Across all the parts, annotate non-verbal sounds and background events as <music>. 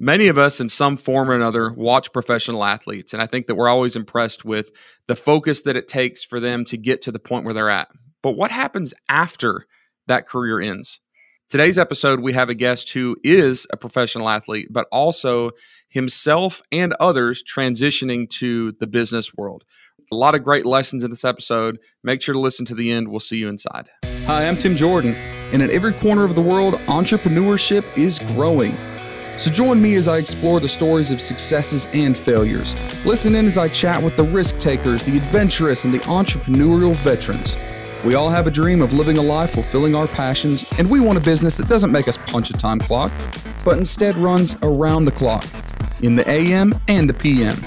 Many of us, in some form or another, watch professional athletes, and I think that we're always impressed with the focus that it takes for them to get to the point where they're at. But what happens after that career ends? Today's episode, we have a guest who is a professional athlete, but also himself and others transitioning to the business world. A lot of great lessons in this episode. Make sure to listen to the end. We'll see you inside. Hi, I'm Tim Jordan, and in every corner of the world, entrepreneurship is growing. So join me as I explore the stories of successes and failures. Listen in as I chat with the risk takers, the adventurous, and the entrepreneurial veterans. We all have a dream of living a life fulfilling our passions, and we want a business that doesn't make us punch a time clock, but instead runs around the clock, in the AM and the PM.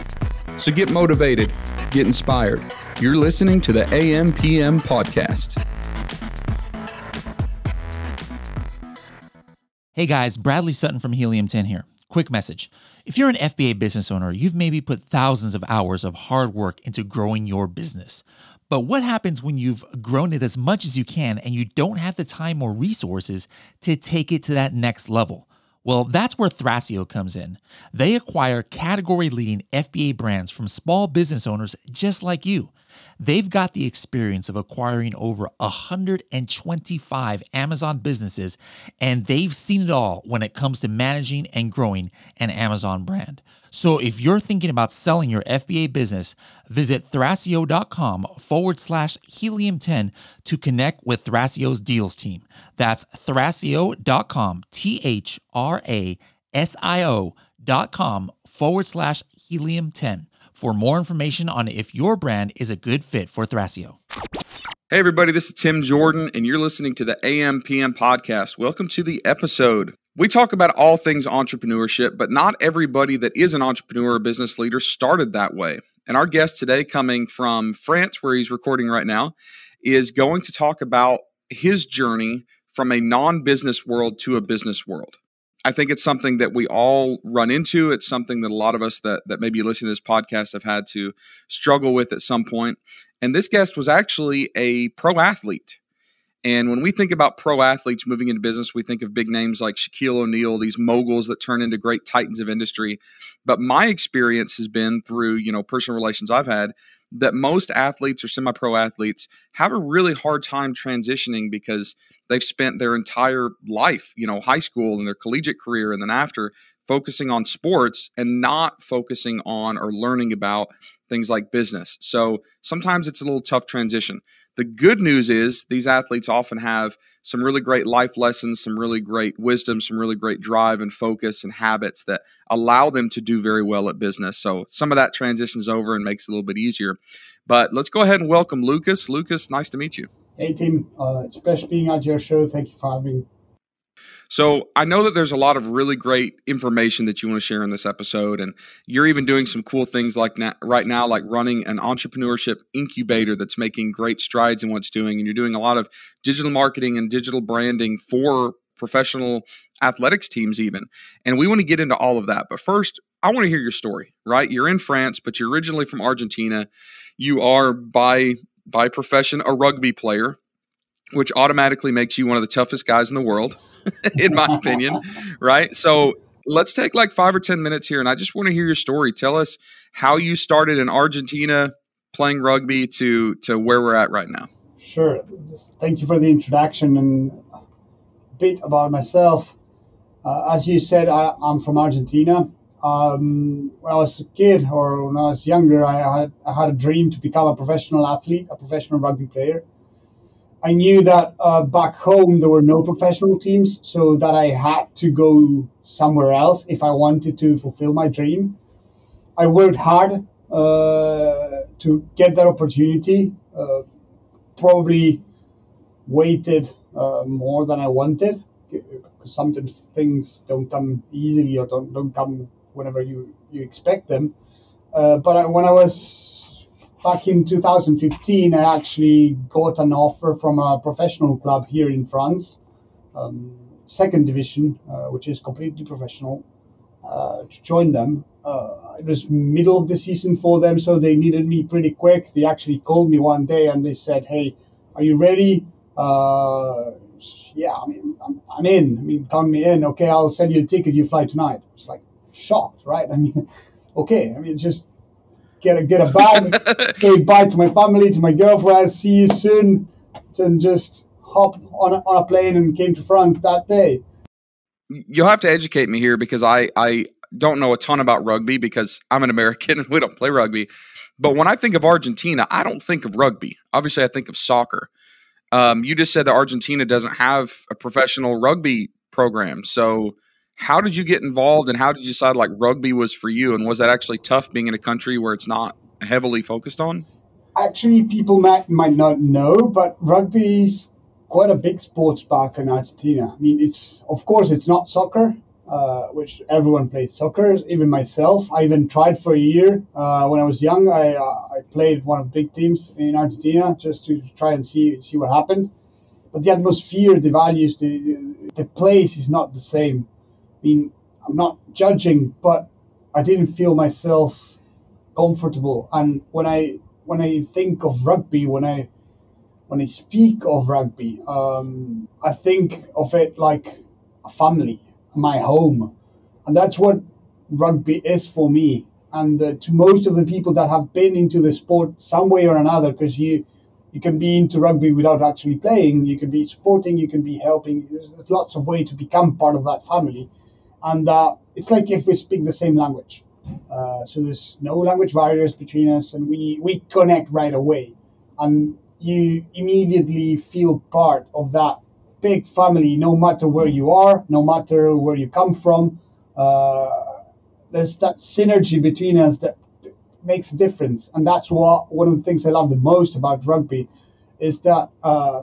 So get motivated, get inspired. You're listening to the AM PM podcast. Hey guys, Bradley Sutton from Helium 10 here. Quick message. If you're an FBA business owner, you've maybe put thousands of hours of hard work into growing your business. But what happens when you've grown it as much as you can and you don't have the time or resources to take it to that next level? Well, that's where Thrasio comes in. They acquire category leading FBA brands from small business owners just like you. They've got the experience of acquiring over 125 Amazon businesses, and they've seen it all when it comes to managing and growing an Amazon brand. So if you're thinking about selling your FBA business, visit thrasio.com forward slash helium 10 to connect with Thrasio's deals team. That's thrasio.com, T H R A S I O.com forward slash helium 10 for more information on if your brand is a good fit for Thrasio. Hey, everybody, this is Tim Jordan, and you're listening to the AMPM podcast. Welcome to the episode. We talk about all things entrepreneurship, but not everybody that is an entrepreneur or business leader started that way. And our guest today, coming from France, where he's recording right now, is going to talk about his journey from a non business world to a business world. I think it's something that we all run into. It's something that a lot of us that that maybe listen to this podcast have had to struggle with at some point. And this guest was actually a pro athlete. And when we think about pro athletes moving into business, we think of big names like Shaquille O'Neal, these moguls that turn into great titans of industry. But my experience has been through, you know, personal relations I've had that most athletes or semi pro athletes have a really hard time transitioning because they've spent their entire life, you know, high school and their collegiate career and then after focusing on sports and not focusing on or learning about things like business. So sometimes it's a little tough transition. The good news is these athletes often have some really great life lessons, some really great wisdom, some really great drive and focus and habits that allow them to do very well at business. So some of that transitions over and makes it a little bit easier. But let's go ahead and welcome Lucas. Lucas, nice to meet you. Hey, Tim. Uh, it's pleasure being at your show. Thank you for having me. So I know that there's a lot of really great information that you want to share in this episode, and you're even doing some cool things like na- right now, like running an entrepreneurship incubator that's making great strides in what's doing, and you're doing a lot of digital marketing and digital branding for professional athletics teams, even. And we want to get into all of that, but first, I want to hear your story. Right, you're in France, but you're originally from Argentina. You are by by profession a rugby player, which automatically makes you one of the toughest guys in the world. <laughs> in my opinion, <laughs> right? So let's take like five or 10 minutes here. And I just want to hear your story. Tell us how you started in Argentina playing rugby to, to where we're at right now. Sure. Thank you for the introduction and a bit about myself. Uh, as you said, I, am from Argentina. Um, when I was a kid or when I was younger, I had, I had a dream to become a professional athlete, a professional rugby player. I knew that uh, back home there were no professional teams, so that I had to go somewhere else if I wanted to fulfill my dream. I worked hard uh, to get that opportunity. Uh, probably waited uh, more than I wanted sometimes things don't come easily or don't, don't come whenever you, you expect them. Uh, but I, when I was back in 2015, I actually got an offer from a professional club here in France, um, second division, uh, which is completely professional, uh, to join them. Uh, it was middle of the season for them, so they needed me pretty quick. They actually called me one day and they said, "Hey, are you ready?" Uh, yeah, I mean, I'm, I'm, in. I mean, count me in. Okay, I'll send you a ticket. You fly tonight. It's like, shocked, right? I mean, <laughs> okay, I mean, just get a get a bag, <laughs> say bye to my family, to my girlfriend, see you soon, and just hop on a, on a plane and came to France that day. You'll have to educate me here because I I don't know a ton about rugby because I'm an American <laughs> and we don't play rugby. But when I think of Argentina, I don't think of rugby. Obviously, I think of soccer. Um, you just said that Argentina doesn't have a professional rugby program. So, how did you get involved and how did you decide like rugby was for you? And was that actually tough being in a country where it's not heavily focused on? Actually, people might, might not know, but rugby is quite a big sports back in Argentina. I mean, it's, of course, it's not soccer. Uh, which everyone plays soccer, even myself. I even tried for a year uh, when I was young. I, uh, I played one of the big teams in Argentina just to try and see see what happened. But the atmosphere, the values, the the place is not the same. Mean, I'm not judging, but I didn't feel myself comfortable. And when I when I think of rugby, when I when I speak of rugby, um, I think of it like a family my home. And that's what rugby is for me. And uh, to most of the people that have been into the sport some way or another, because you you can be into rugby without actually playing, you can be supporting, you can be helping. There's lots of ways to become part of that family. And uh, it's like if we speak the same language. Uh, so there's no language barriers between us, and we, we connect right away. And you immediately feel part of that big family, no matter where you are, no matter where you come from. Uh, there's that synergy between us that makes a difference, and that's what one of the things I love the most about rugby is that uh,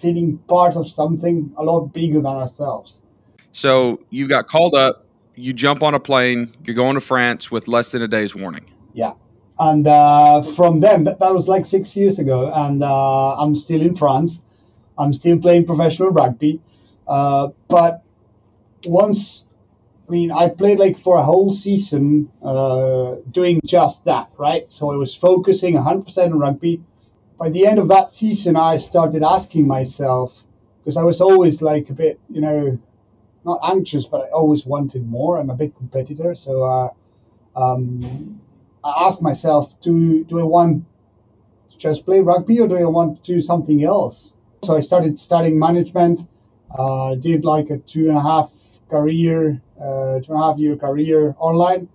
feeling part of something a lot bigger than ourselves. So you got called up, you jump on a plane, you're going to France with less than a day's warning. Yeah. And uh, from them, that, that was like six years ago, and uh, I'm still in France. I'm still playing professional rugby. Uh, but once, I mean, I played like for a whole season uh, doing just that, right? So I was focusing 100% on rugby. By the end of that season, I started asking myself, because I was always like a bit, you know, not anxious, but I always wanted more. I'm a big competitor. So uh, um, I asked myself, do, do I want to just play rugby or do I want to do something else? So I started studying management. Uh, did like a two and a half career, uh, two and a half year career online.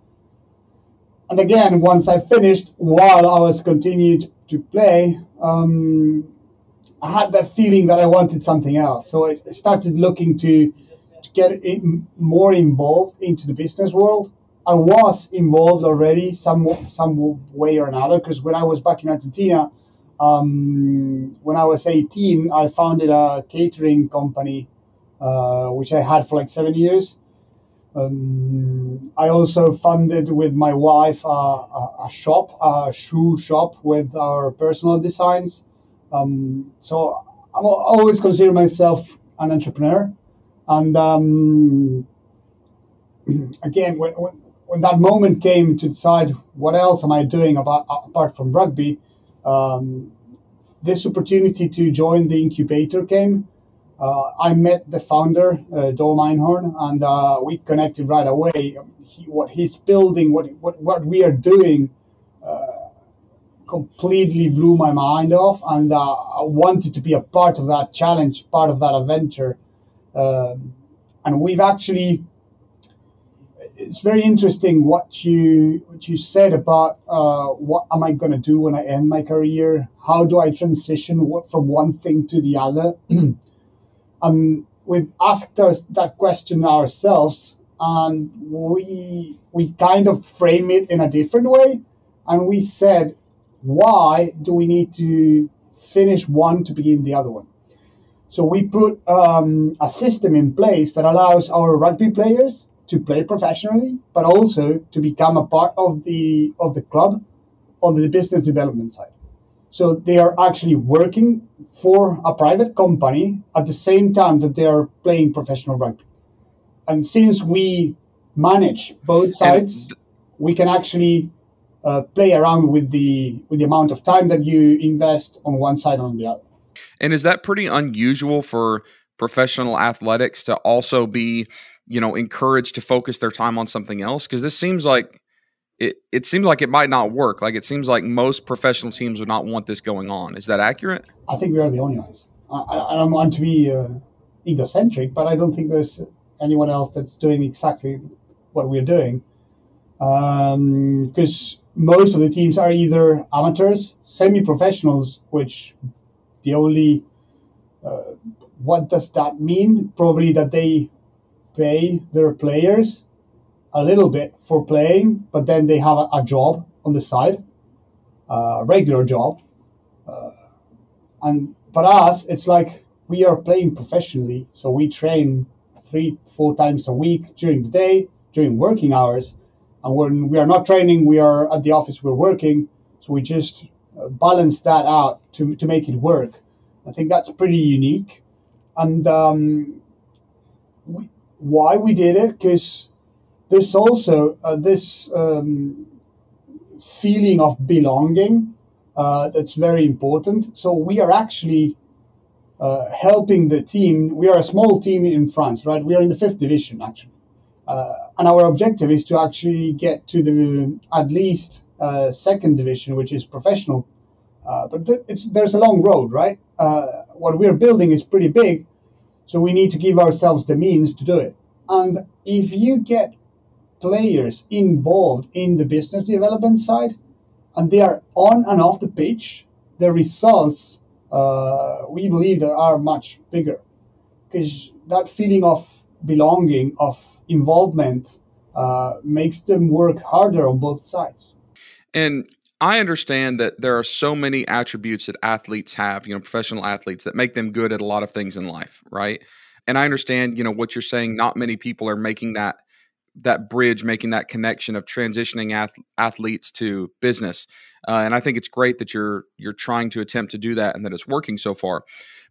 And again, once I finished, while I was continued to play, um, I had that feeling that I wanted something else. So I started looking to, to get more involved into the business world. I was involved already some some way or another because when I was back in Argentina, um, when I was 18, I founded a catering company, uh, which I had for like seven years. Um, I also funded with my wife a, a, shop, a shoe shop with our personal designs. Um, so I always consider myself an entrepreneur. And um, <clears throat> again, when, when, when, that moment came to decide what else am I doing about apart from rugby, um, this opportunity to join the incubator came. Uh, I met the founder, uh, Dom Einhorn, and uh, we connected right away. He, what he's building, what, what, what we are doing, uh, completely blew my mind off, and uh, I wanted to be a part of that challenge, part of that adventure. Um, and we've actually it's very interesting what you what you said about uh, what am I going to do when I end my career? How do I transition from one thing to the other? <clears throat> um, we've asked us that question ourselves, and we we kind of frame it in a different way, and we said, why do we need to finish one to begin the other one? So we put um, a system in place that allows our rugby players to play professionally, but also to become a part of the of the club on the business development side. So they are actually working for a private company at the same time that they are playing professional rugby. And since we manage both sides, we can actually uh, play around with the with the amount of time that you invest on one side or on the other. And is that pretty unusual for professional athletics to also be you know, encouraged to focus their time on something else? Because this seems like it, it seems like it might not work. Like it seems like most professional teams would not want this going on. Is that accurate? I think we are the only ones. I, I don't want to be uh, egocentric, but I don't think there's anyone else that's doing exactly what we're doing. Because um, most of the teams are either amateurs, semi-professionals, which the only uh, what does that mean? Probably that they pay their players a little bit for playing, but then they have a, a job on the side, a regular job. Uh, and for us, it's like we are playing professionally, so we train three, four times a week during the day, during working hours. And when we are not training, we are at the office, we're working. So we just balance that out to, to make it work. I think that's pretty unique. And um, we, why we did it, because there's also uh, this um, feeling of belonging uh, that's very important. So we are actually uh, helping the team. We are a small team in France, right? We are in the fifth division actually, uh, and our objective is to actually get to the at least uh, second division, which is professional. Uh, but th- there's a long road, right? what we're building is pretty big, so we need to give ourselves the means to do it. And if you get players involved in the business development side and they are on and off the pitch, the results uh, we believe that are much bigger because that feeling of belonging, of involvement, uh, makes them work harder on both sides. And I understand that there are so many attributes that athletes have, you know, professional athletes that make them good at a lot of things in life, right? And I understand, you know, what you're saying. Not many people are making that that bridge, making that connection of transitioning ath- athletes to business. Uh, and I think it's great that you're you're trying to attempt to do that and that it's working so far.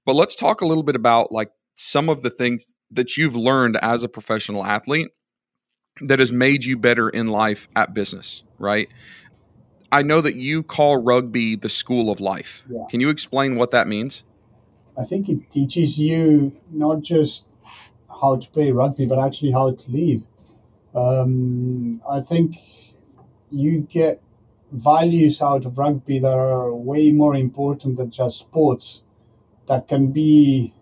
But let's talk a little bit about like some of the things that you've learned as a professional athlete that has made you better in life at business, right? I know that you call rugby the school of life. Yeah. Can you explain what that means? I think it teaches you not just how to play rugby, but actually how to live. Um, I think you get values out of rugby that are way more important than just sports that can be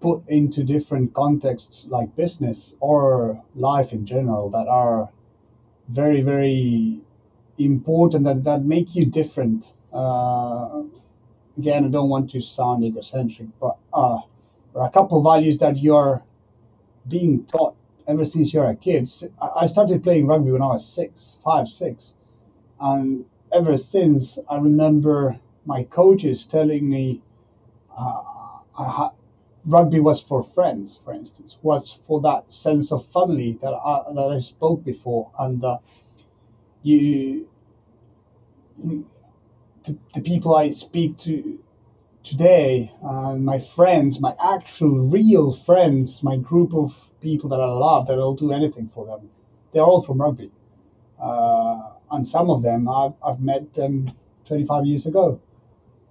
put into different contexts like business or life in general that are very very important and that make you different. Uh, again i don't want to sound egocentric but uh, there are a couple of values that you're being taught ever since you're a kid. I started playing rugby when I was six, five, six, and ever since I remember my coaches telling me uh, rugby was for friends, for instance, was for that sense of family that I, that I spoke before, and uh, you, the, the people I speak to today, uh, my friends, my actual real friends, my group of people that I love, that I'll do anything for them, they're all from rugby. Uh, and some of them, I've, I've met them 25 years ago.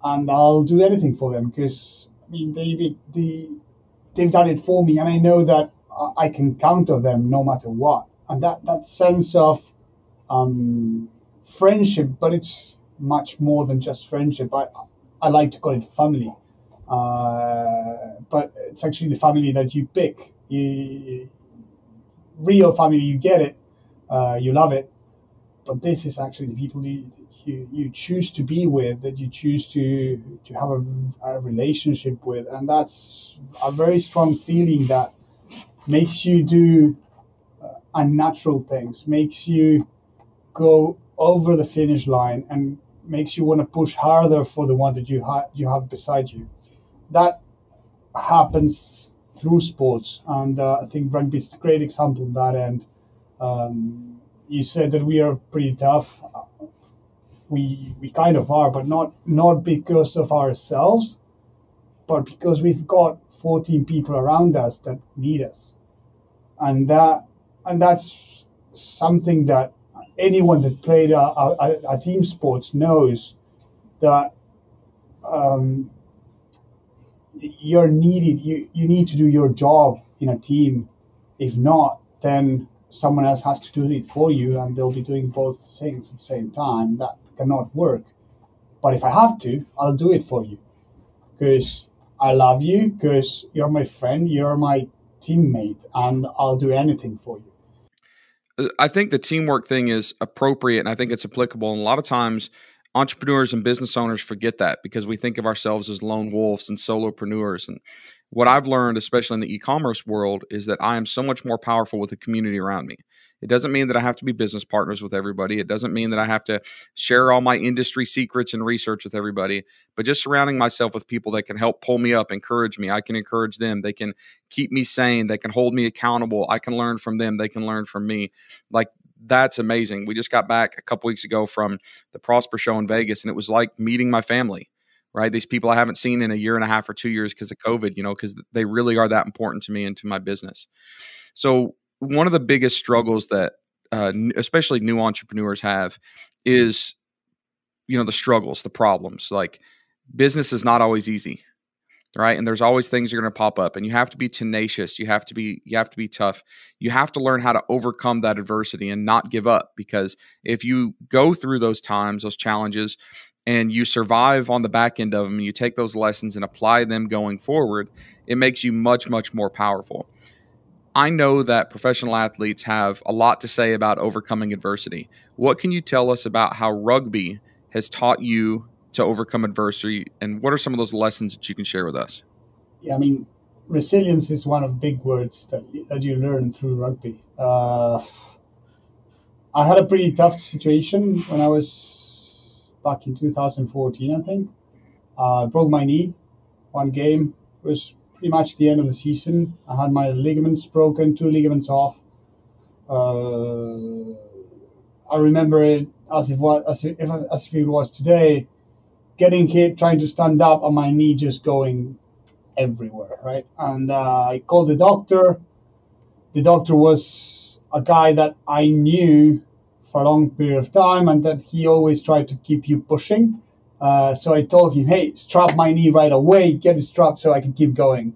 And I'll do anything for them because, I mean, they, they, they've done it for me. And I know that I can count on them no matter what. And that, that sense of um, friendship, but it's much more than just friendship. I, I like to call it family, uh, but it's actually the family that you pick. You, real family, you get it, uh, you love it, but this is actually the people you, you, you choose to be with, that you choose to to have a, a relationship with, and that's a very strong feeling that makes you do uh, unnatural things, makes you go over the finish line and makes you want to push harder for the one that you you have beside you. That happens through sports, and uh, I think rugby is a great example of that end. Um, you said that we are pretty tough. We we kind of are, but not not because of ourselves, but because we've got 14 people around us that need us, and that and that's something that anyone that played a, a, team sports knows that um, you're needed. You you need to do your job in a team. If not, then someone else has to do it for you, and they'll be doing both things at the same time. That cannot work. But if I have to, I'll do it for you because I love you, because you're my friend, you're my teammate, and I'll do anything for you. I think the teamwork thing is appropriate and I think it's applicable. And a lot of times, entrepreneurs and business owners forget that because we think of ourselves as lone wolves and solopreneurs. And what I've learned, especially in the e commerce world, is that I am so much more powerful with the community around me. It doesn't mean that I have to be business partners with everybody. It doesn't mean that I have to share all my industry secrets and research with everybody, but just surrounding myself with people that can help pull me up, encourage me. I can encourage them. They can keep me sane. They can hold me accountable. I can learn from them. They can learn from me. Like that's amazing. We just got back a couple weeks ago from the Prosper Show in Vegas, and it was like meeting my family right? These people I haven't seen in a year and a half or two years because of COVID, you know, because they really are that important to me and to my business. So, one of the biggest struggles that, uh, especially new entrepreneurs have, is, you know, the struggles, the problems. Like, business is not always easy, right? And there's always things are going to pop up, and you have to be tenacious. You have to be, you have to be tough. You have to learn how to overcome that adversity and not give up. Because if you go through those times, those challenges, and you survive on the back end of them and you take those lessons and apply them going forward, it makes you much, much more powerful. I know that professional athletes have a lot to say about overcoming adversity. What can you tell us about how rugby has taught you to overcome adversity, and what are some of those lessons that you can share with us? Yeah, I mean, resilience is one of big words that, that you learn through rugby. Uh, I had a pretty tough situation when I was back in 2014, I think. Uh, broke my knee. One game it was pretty much the end of the season. I had my ligaments broken, two ligaments off. Uh, I remember it as if as if, as if it was today. Getting hit, trying to stand up, and my knee just going everywhere, right? And uh, I called the doctor. The doctor was a guy that I knew for a long period of time and that he always tried to keep you pushing. Uh, so I told him, hey, strap my knee right away, get it strapped so I can keep going.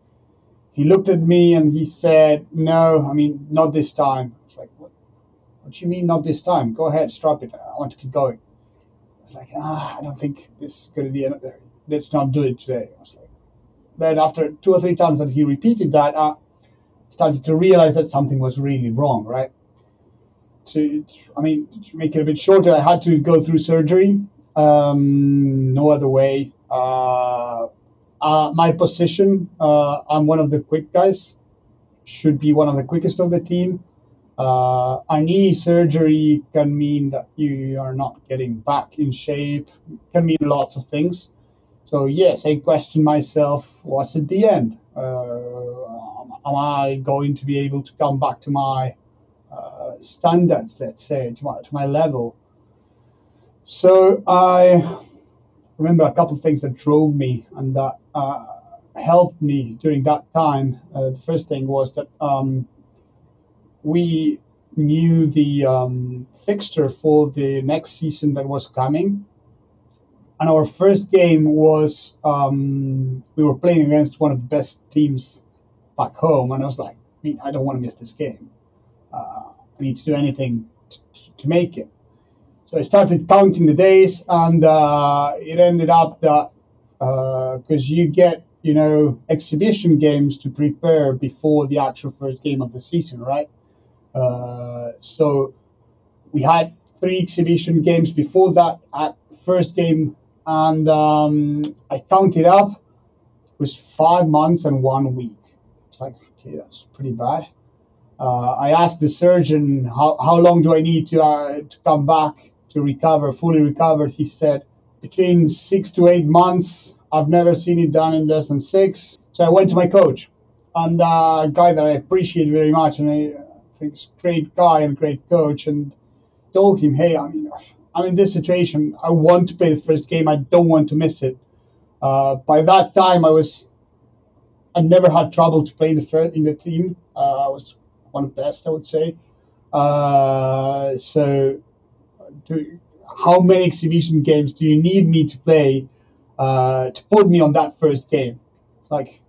He looked at me and he said, no, I mean, not this time. I was like, what, what do you mean not this time? Go ahead, strap it. I want to keep going. Like, ah, I don't think this is going to be, another. let's not do it today. I was like, then after two or three times that he repeated that, I started to realize that something was really wrong, right? to, I mean, to make it a bit shorter, I had to go through surgery. Um, no other way. Uh, uh, my position, uh, I'm one of the quick guys, should be one of the quickest of the team. Uh, a knee surgery can mean that you are not getting back in shape, can mean lots of things. So, yes, I question myself was it the end? Uh, am I going to be able to come back to my uh, standards, let's say, to my, to my level. So I remember a couple of things that drove me and that uh, helped me during that time. Uh, the first thing was that um, we knew the um, fixture for the next season that was coming. And our first game was um, we were playing against one of the best teams back home, and I was like, I mean, I don't want to miss this game uh, I need to do anything to, to make it. So I started counting the days, and uh, it ended up that because uh, you get you know exhibition games to prepare before the actual first game of the season, right? Uh, so we had three exhibition games before that at first game, and um, I counted up. It was five months and one week. It's like okay, that's pretty bad uh, I asked the surgeon how, how long do I need to uh, to come back to recover, fully recovered. He said between six to eight months. I've never seen it done in less than six. So I went to my coach, and uh, a guy that I appreciate very much, and I a great guy and great coach, and told him, hey, I mean, I'm in this situation. I want to play the first game. I don't want to miss it. Uh, by that time, I was I never had trouble to play in the first, in the team. Uh, I was one of the best, I would say. Uh, so, do, how many exhibition games do you need me to play uh, to put me on that first game? Like,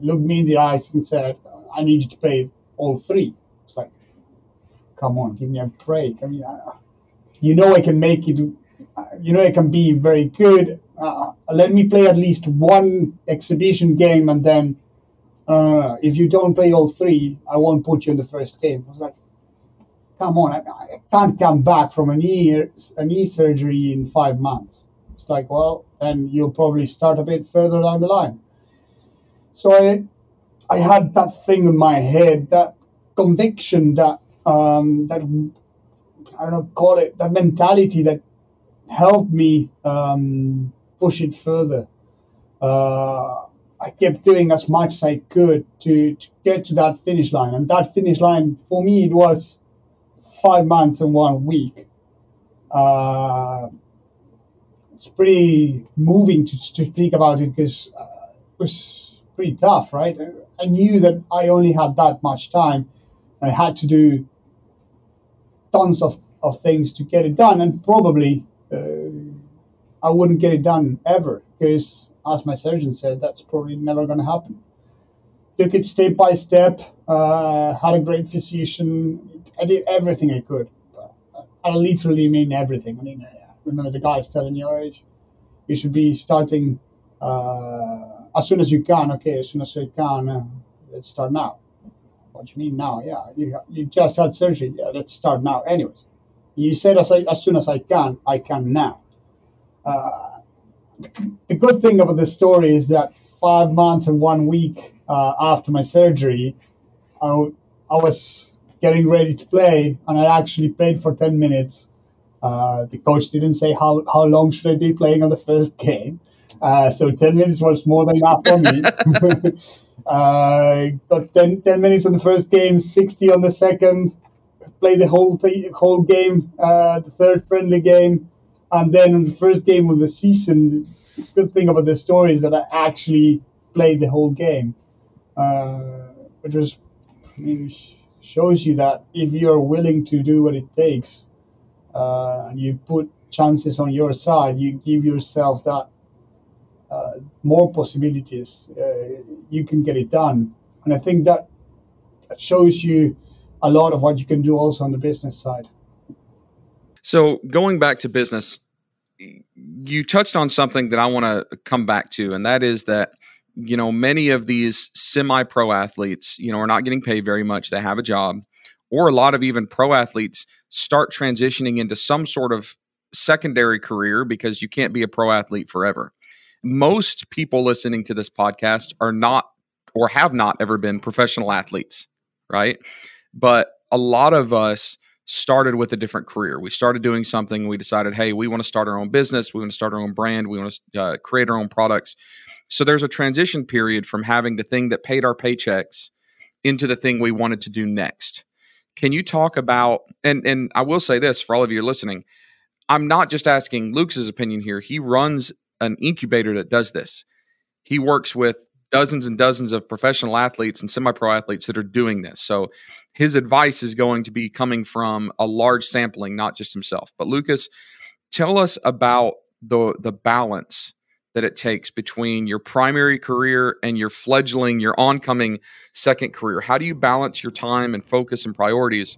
looked me in the eyes and said, I need you to play all three. Come on, give me a break. I mean, I, you know, I can make it. Uh, you know, I can be very good. Uh, let me play at least one exhibition game, and then uh, if you don't play all three, I won't put you in the first game. I was like, come on, I, I can't come back from a knee a knee surgery in five months. It's like, well, then you'll probably start a bit further down the line. So I I had that thing in my head, that conviction, that um, that I don't know, call it that mentality that helped me um, push it further. Uh, I kept doing as much as I could to, to get to that finish line, and that finish line for me it was five months and one week. Uh, it's pretty moving to, to speak about it because uh, it was pretty tough, right? I knew that I only had that much time. I had to do tons of, of things to get it done, and probably uh, I wouldn't get it done ever because, as my surgeon said, that's probably never going to happen. Took it step by step, uh, had a great physician. I did everything I could. I literally mean everything. I mean, I remember the guys telling you, oh, you should be starting uh, as soon as you can. Okay, as soon as I can, uh, let's start now. What you mean now? Yeah, you, you just had surgery. Yeah, let's start now. Anyways, you said as, I, as soon as I can, I can now. Uh, the good thing about this story is that five months and one week uh, after my surgery, I, I was getting ready to play, and I actually played for 10 minutes. Uh, the coach didn't say how, how long should I be playing on the first <laughs> game. Uh, so 10 minutes was more than enough for me. <laughs> uh, got 10, 10, minutes on the first game, 60 on the second, played the whole, th- whole game, uh, the third friendly game. And then the first game of the season, the good thing about this story is that I actually played the whole game, uh, which was I mean, shows you that if you're willing to do what it takes, uh, and you put chances on your side, you give yourself that more possibilities. Uh, you can get it done, and I think that, that shows you a lot of what you can do also on the business side. So going back to business, you touched on something that I want to come back to, and that is that you know many of these semi-pro athletes, you know, are not getting paid very much. They have a job, or a lot of even pro athletes start transitioning into some sort of secondary career because you can't be a pro athlete forever. Most people listening to this podcast are not or have not ever been professional athletes, right? But a lot of us started with a different career. We started doing something. We decided, hey, we want to start our own business. We want to start our own brand. We want to uh, create our own products. So there's a transition period from having the thing that paid our paychecks into the thing we wanted to do next. Can you talk about and and I will say this for all of you listening, I'm not just asking Luke's opinion here. He runs an incubator that does this. He works with dozens and dozens of professional athletes and semi-pro athletes that are doing this. So his advice is going to be coming from a large sampling, not just himself. But Lucas, tell us about the the balance that it takes between your primary career and your fledgling, your oncoming second career. How do you balance your time and focus and priorities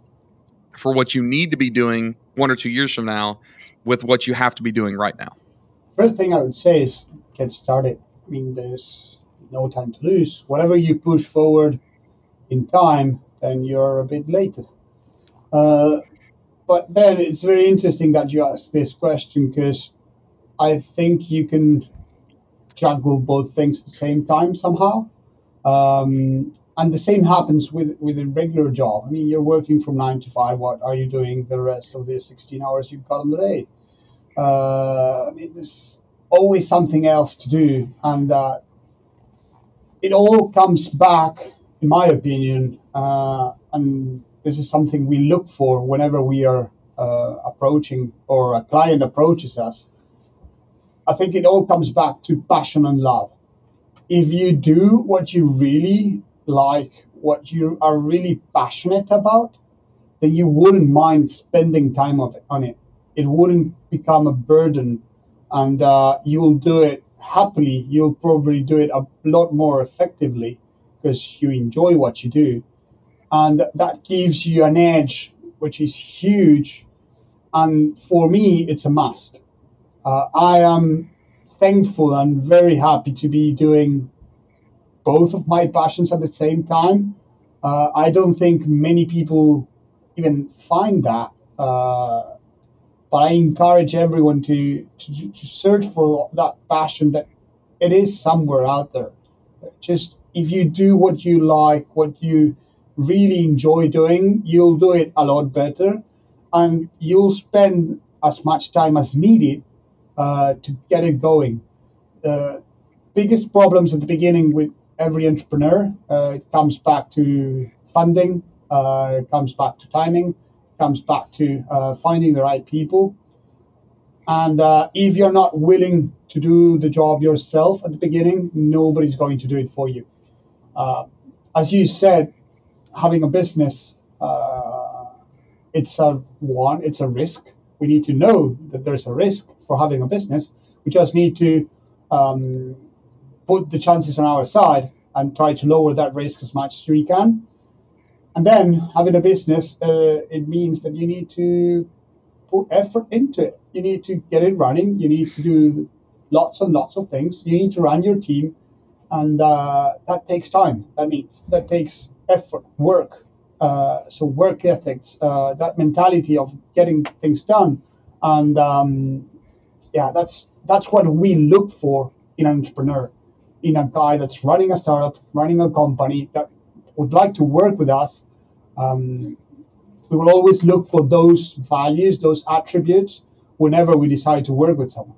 for what you need to be doing one or two years from now with what you have to be doing right now? First thing I would say is get started. I mean, there's no time to lose. Whatever you push forward in time, then you're a bit later. Uh, but then it's very interesting that you ask this question because I think you can juggle both things at the same time somehow. Um, and the same happens with, with a regular job. I mean, you're working from nine to five. What are you doing the rest of the 16 hours you've got on the day? Uh, I mean, there's always something else to do. And uh, it all comes back, in my opinion, uh, and this is something we look for whenever we are uh, approaching or a client approaches us. I think it all comes back to passion and love. If you do what you really like, what you are really passionate about, then you wouldn't mind spending time on it. It wouldn't become a burden, and uh, you'll do it happily. You'll probably do it a lot more effectively because you enjoy what you do. And that gives you an edge, which is huge. And for me, it's a must. Uh, I am thankful and very happy to be doing both of my passions at the same time. Uh, I don't think many people even find that. Uh, but I encourage everyone to, to, to search for that passion that it is somewhere out there. Just if you do what you like, what you really enjoy doing, you'll do it a lot better and you'll spend as much time as needed uh, to get it going. The biggest problems at the beginning with every entrepreneur uh, comes back to funding, uh, comes back to timing, comes back to uh, finding the right people. And uh, if you're not willing to do the job yourself at the beginning, nobody's going to do it for you. Uh, as you said, having a business, uh, it's a one, it's a risk. We need to know that there's a risk for having a business. We just need to um, put the chances on our side and try to lower that risk as much as we can. And then having a business, uh, it means that you need to put effort into it. You need to get it running. You need to do lots and lots of things. You need to run your team, and uh, that takes time. That means that takes effort, work. Uh, so work ethics, uh, that mentality of getting things done, and um, yeah, that's that's what we look for in an entrepreneur, in a guy that's running a startup, running a company that would like to work with us. Um, we will always look for those values, those attributes, whenever we decide to work with someone.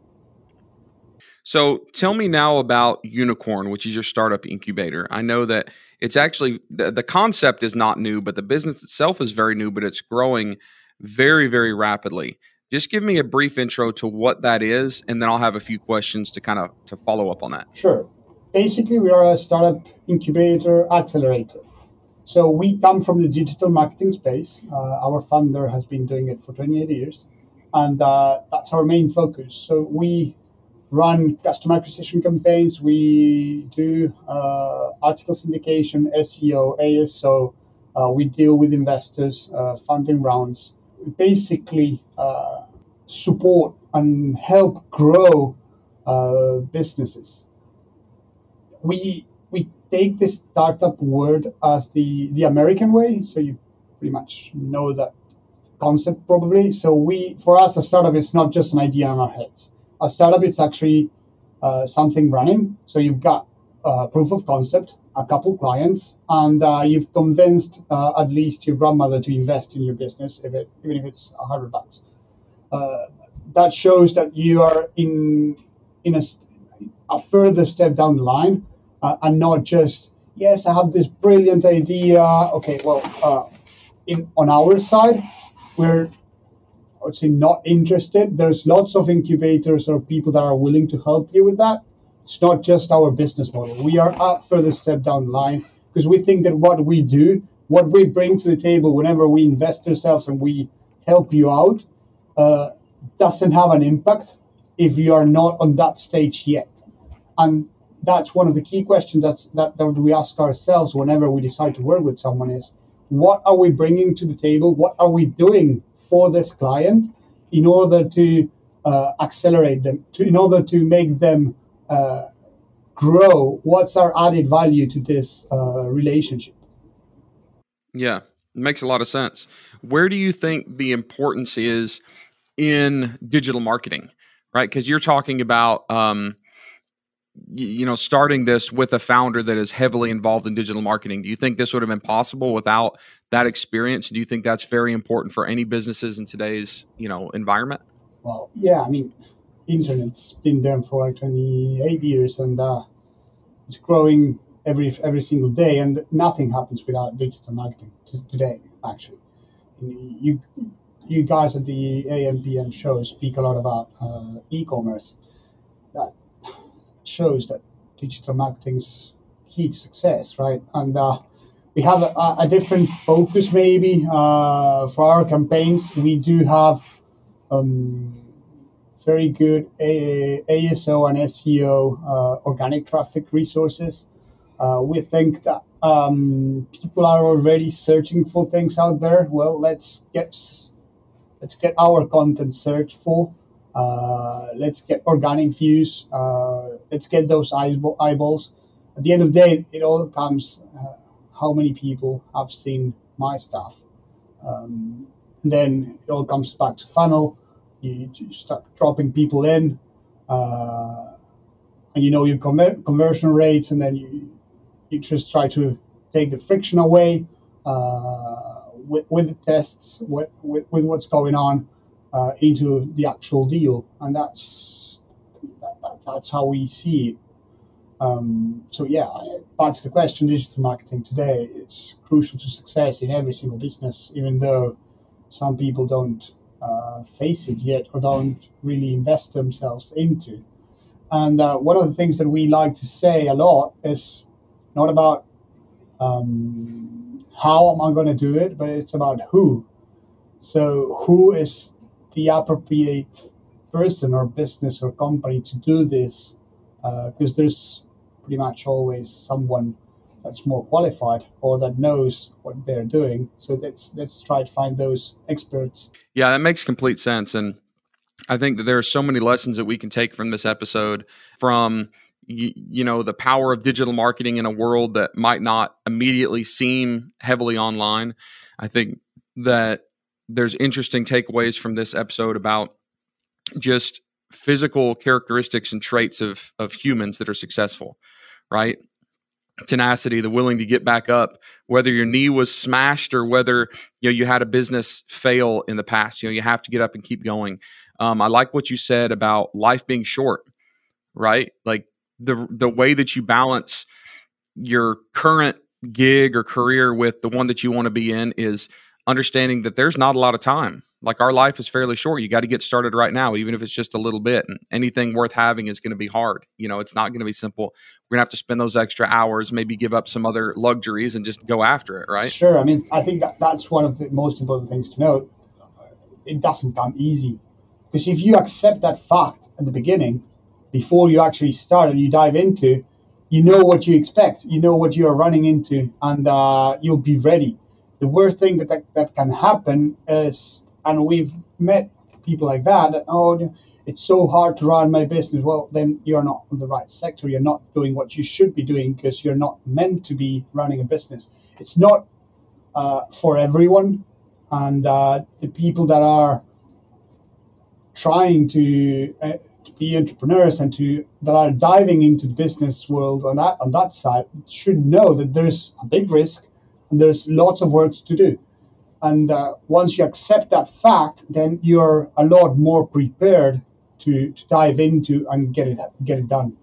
So tell me now about Unicorn, which is your startup incubator. I know that it's actually the, the concept is not new, but the business itself is very new, but it's growing very, very rapidly. Just give me a brief intro to what that is, and then I'll have a few questions to kind of to follow up on that. Sure. Basically, we are a startup incubator accelerator. So we come from the digital marketing space. Uh, our founder has been doing it for 28 years, and uh, that's our main focus. So we run customer acquisition campaigns. We do uh, article syndication, SEO, ASO. Uh, we deal with investors, uh, funding rounds. Basically uh, support and help grow businesses. We we take the startup word as the the American way, so you pretty much know that concept probably. So we for us a startup is not just an idea in our heads a startup is actually uh, something running. So you've got uh, proof of concept, a couple clients, and uh, you've convinced uh, at least your grandmother to invest in your business, if it, even if it's a hundred bucks. Uh, that shows that you are in in a, a further step down the line, uh, and not just yes, I have this brilliant idea. Okay, well, in on our side, we're I would say not interested. There's lots of incubators or people that are willing to help you with that. It's not just our business model. We are up further step down the line because we think that what we do, what we bring to the table whenever we invest ourselves and we help you out, uh, doesn't have an impact if you are not on that stage yet. And that's one of the key questions that's, that, that we ask ourselves whenever we decide to work with someone is what are we bringing to the table? What are we doing for this client in order to uh, accelerate them, to, in order to make them uh, grow? What's our added value to this uh, relationship? Yeah, makes a lot of sense. Where do you think the importance is in digital marketing? Right, because you're talking about um, you know starting this with a founder that is heavily involved in digital marketing do you think this would have been possible without that experience? Do you think that's very important for any businesses in today's you know environment? Well yeah i mean internet's been there for like 28 years and uh, it's growing every every single day and nothing happens without digital marketing today actually. You you guys at the AMPM show speak a lot about uh, e-commerce shows that digital marketing's to success, right? And uh, we have a, a, different focus maybe uh, for our campaigns. We do have um, very good a- ASO and SEO uh, organic traffic resources. Uh, we think that um, people are already searching for things out there. Well, let's get let's get our content searched for. Uh, let's get organic views. Uh, let's get those eyeballs. At the end of the day, it all comes uh, how many people have seen my stuff. Um, then it all comes back to funnel. You, you start dropping people in, uh, and you know your conversion rates, and then you you just try to take the friction away uh, with, with the tests, with, with, with what's going on uh, into the actual deal, and that's that, that, that's how we see it. Um, so yeah, back to the question, digital marketing today, it's crucial to success in every single business, even though some people don't uh, face it yet or don't really invest themselves into. And uh, one of the things that we like to say a lot is not about um, how am I going to do it, but it's about who. So who is the appropriate person or business or company to do this? Because uh, there's pretty much always someone that's more qualified or that knows what they're doing. So let's let's try to find those experts. Yeah, that makes complete sense, and I think that there are so many lessons that we can take from this episode from you, you, know the power of digital marketing in a world that might not immediately seem heavily online i think that there's interesting takeaways from this episode about just physical characteristics and traits of of humans that are successful right tenacity, the willing to get back up, whether your knee was smashed or whether you know you had a business fail in the past. You know, you have to get up and keep going. Um, I like what you said about life being short, right? Like the the way that you balance your current gig or career with the one that you want to be in is understanding that there's not a lot of time like our life is fairly short. You got to get started right now, even if it's just a little bit. And anything worth having is going to be hard. You know, it's not going to be simple. We're going to have to spend those extra hours, maybe give up some other luxuries and just go after it, right? Sure. I mean, I think that that's one of the most important things to know. It doesn't come easy. Because if you accept that fact at the beginning, before you actually start and you dive into, you know what you expect, you know what you are running into, and uh, you'll be ready. The worst thing that, that, that can happen is and we've met people like that that oh it's so hard to run my business. Well then you're not in the right sector. You're not doing what you should be doing because you're not meant to be running a business. It's not uh, for everyone. And uh, the people that are trying to, uh, to be entrepreneurs and to that are diving into the business world on that on that side should know that there's a big risk there's lots of work to do and uh, once you accept that fact, then you're a lot more prepared to, to dive into and get it get it done.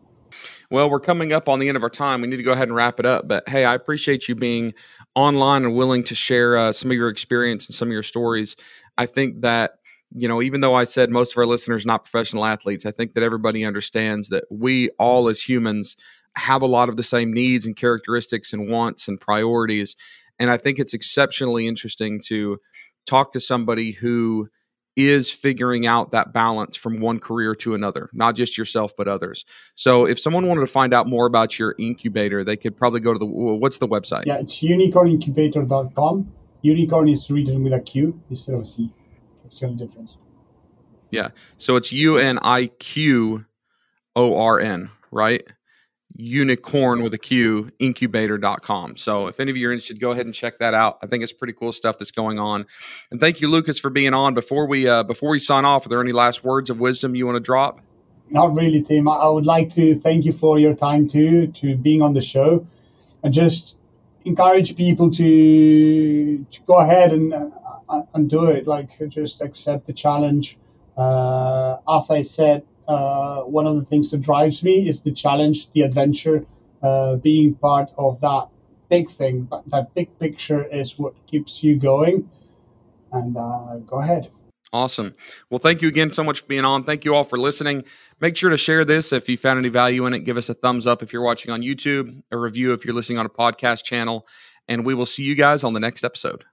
Well, we're coming up on the end of our time. We need to go ahead and wrap it up. But hey, I appreciate you being online and willing to share uh, some of your experience and some of your stories. I think that you know, even though I said most of our listeners not professional athletes, I think that everybody understands that we all as humans have a lot of the same needs and characteristics and wants and priorities and I think it's exceptionally interesting to talk to somebody who is figuring out that balance from one career to another, not just yourself, but others. So if someone wanted to find out more about your incubator, they could probably go to the, what's the website? Yeah, it's uniqornincubator.com. Unicorn is written with a Q instead of a C. It's the only difference. Yeah. So it's U N I Q O R N, right? Unicorn with a Q incubator.com. So if any of you are interested, go ahead and check that out. I think it's pretty cool stuff that's going on. And thank you, Lucas, for being on. Before we uh, before we sign off, are there any last words of wisdom you want to drop? Not really, Tim. I would like to thank you for your time too, to being on the show, and just encourage people to to go ahead and uh, and do it. Like just accept the challenge. Uh, as I said, uh, one of the things that drives me is the challenge, the adventure, uh, being part of that big thing. But that big picture is what keeps you going. And uh, go ahead. Awesome. Well, thank you again so much for being on. Thank you all for listening. Make sure to share this if you found any value in it. Give us a thumbs up if you're watching on YouTube, a review if you're listening on a podcast channel, and we will see you guys on the next episode.